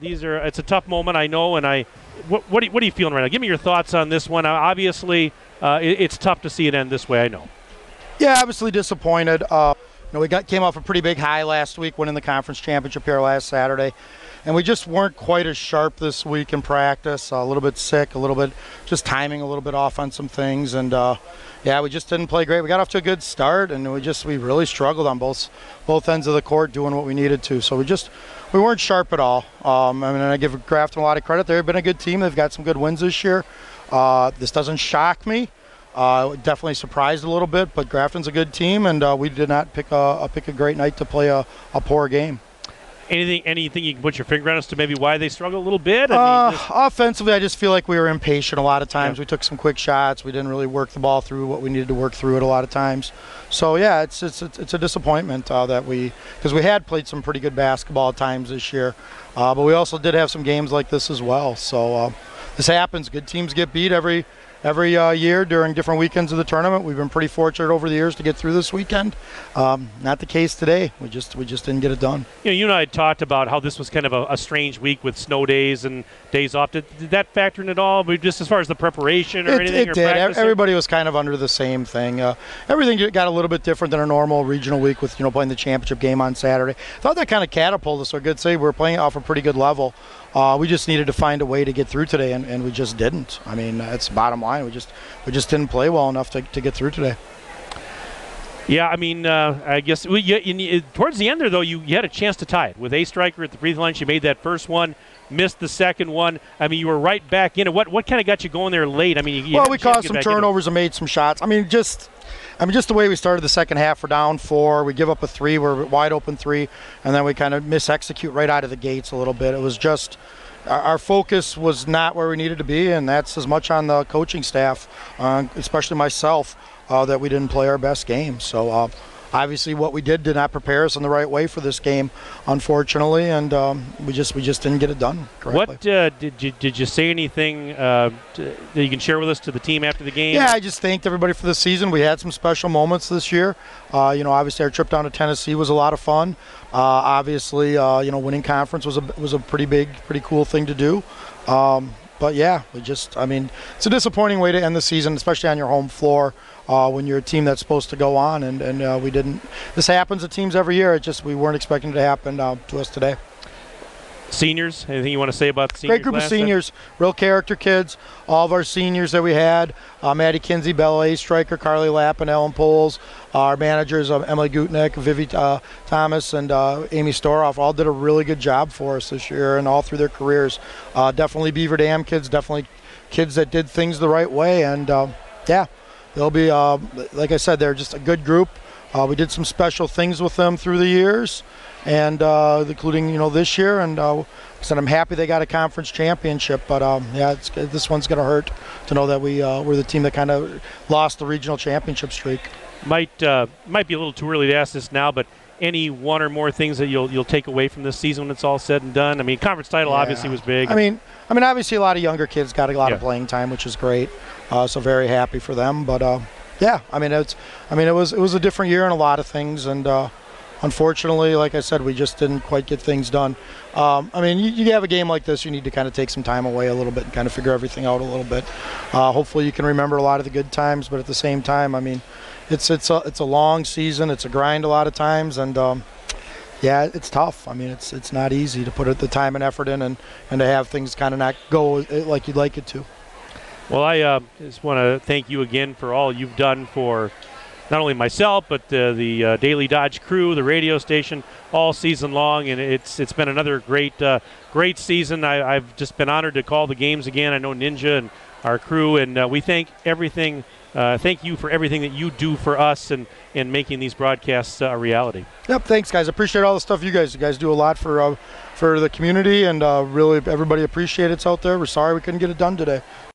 These are it's a tough moment, I know, and I. What what are, you, what are you feeling right now? Give me your thoughts on this one. Uh, obviously, uh, it, it's tough to see it end this way. I know. Yeah, obviously disappointed. Uh, you know, we got came off a pretty big high last week, winning the conference championship here last Saturday, and we just weren't quite as sharp this week in practice. a little bit sick, a little bit just timing a little bit off on some things, and uh, yeah, we just didn't play great. We got off to a good start, and we just we really struggled on both both ends of the court doing what we needed to. So we just we weren't sharp at all. Um, I mean, I give Grafton a lot of credit. They've been a good team. They've got some good wins this year. Uh, this doesn't shock me. Uh, definitely surprised a little bit, but Grafton's a good team, and uh, we did not pick a, a, pick a great night to play a, a poor game. Anything, anything you can put your finger on as to maybe why they struggle a little bit? I mean, uh, offensively, I just feel like we were impatient a lot of times. Yeah. We took some quick shots. We didn't really work the ball through what we needed to work through it a lot of times. So yeah, it's it's it's a disappointment uh, that we because we had played some pretty good basketball times this year, uh, but we also did have some games like this as well. So uh, this happens. Good teams get beat every every uh, year during different weekends of the tournament. We've been pretty fortunate over the years to get through this weekend. Um, not the case today. We just we just didn't get it done. You know, you and I had talked about how this was kind of a, a strange week with snow days and days off. Did, did that factor in at all? But just as far as the preparation or it, anything? It did. Practicing? Everybody was kind of under the same thing. Uh, everything got a little bit different than a normal regional week with you know playing the championship game on Saturday. Thought that kind of catapulted us. So good say we we're playing off a pretty good level. Uh, we just needed to find a way to get through today, and, and we just didn't. I mean, that's bottom line. We just we just didn't play well enough to, to get through today. Yeah, I mean, uh, I guess you, you, towards the end there, though, you, you, had a chance to tie it with a striker at the free throw line. She made that first one, missed the second one. I mean, you were right back in it. What what kind of got you going there late? I mean, well, we caused some turnovers and made some shots. I mean, just. I mean, just the way we started the second half, we're down four. We give up a three, we're wide open three, and then we kind of miss execute right out of the gates a little bit. It was just, our focus was not where we needed to be, and that's as much on the coaching staff, uh, especially myself, uh, that we didn't play our best game. So uh, obviously, what we did did not prepare us in the right way for this game, unfortunately, and um, we just we just didn't get it done. Correctly. What uh, did you did you say anything uh, to, that you can share with us to the team after the game? Yeah, I just thanked everybody for the season. We had some special moments this year. Uh, you know, obviously our trip down to Tennessee was a lot of fun. Uh, obviously, uh, you know, winning conference was a was a pretty big, pretty cool thing to do. Um, but yeah, we just, I mean, it's a disappointing way to end the season, especially on your home floor uh, when you're a team that's supposed to go on, and and uh, we didn't. This happens to teams every year. It just we weren't expecting it to happen uh, to us today. Seniors, anything you want to say about the seniors? Great group of seniors, real character kids. All of our seniors that we had, uh, Maddie Kinsey, Bella A. Striker, Carly Lapp, and Ellen Poles. Our managers, uh, Emily Gutnick, Vivi uh, Thomas, and uh, Amy Storoff, all did a really good job for us this year and all through their careers. Uh, definitely Beaver Dam kids, definitely kids that did things the right way. And uh, yeah, they'll be, like I said, they're just a good group. We did some special things with them through the years and uh, including you know this year. And uh, said I'm happy they got a conference championship, but um, yeah, this one's going to hurt to know that we uh, we're the team that kind of lost the regional championship streak. Might uh, might be a little too early to ask this now, but any one or more things that you'll you'll take away from this season when it's all said and done? I mean, conference title yeah. obviously was big. I mean, I mean, obviously a lot of younger kids got a lot yeah. of playing time, which is great. Uh, so very happy for them. But uh, yeah, I mean, it's I mean it was it was a different year in a lot of things, and uh, unfortunately, like I said, we just didn't quite get things done. Um, I mean, you, you, have a game like this, you need to kind of take some time away a little bit and kind of figure everything out a little bit. Uh, hopefully, you can remember a lot of the good times, but at the same time, I mean, it's it's a it's a long season, it's a grind a lot of times, and um, yeah, it's tough. I mean, it's it's not easy to put the time and effort in and, and to have things kind of not go like you'd like it to. Well, I uh, just want to thank you again for all you've done for not only myself but uh, the uh, Daily Dodge crew, the radio station, all season long, and it's it's been another great uh, great season. I, have just been honored to call the games again. I know Ninja and our crew, and uh, we thank everything. Uh, thank you for everything that you do for us and, and making these broadcasts a reality. Yep, thanks, guys. Appreciate all the stuff you guys. You guys do a lot for for the community, and really everybody appreciates it out there. We're sorry we couldn't get it done today.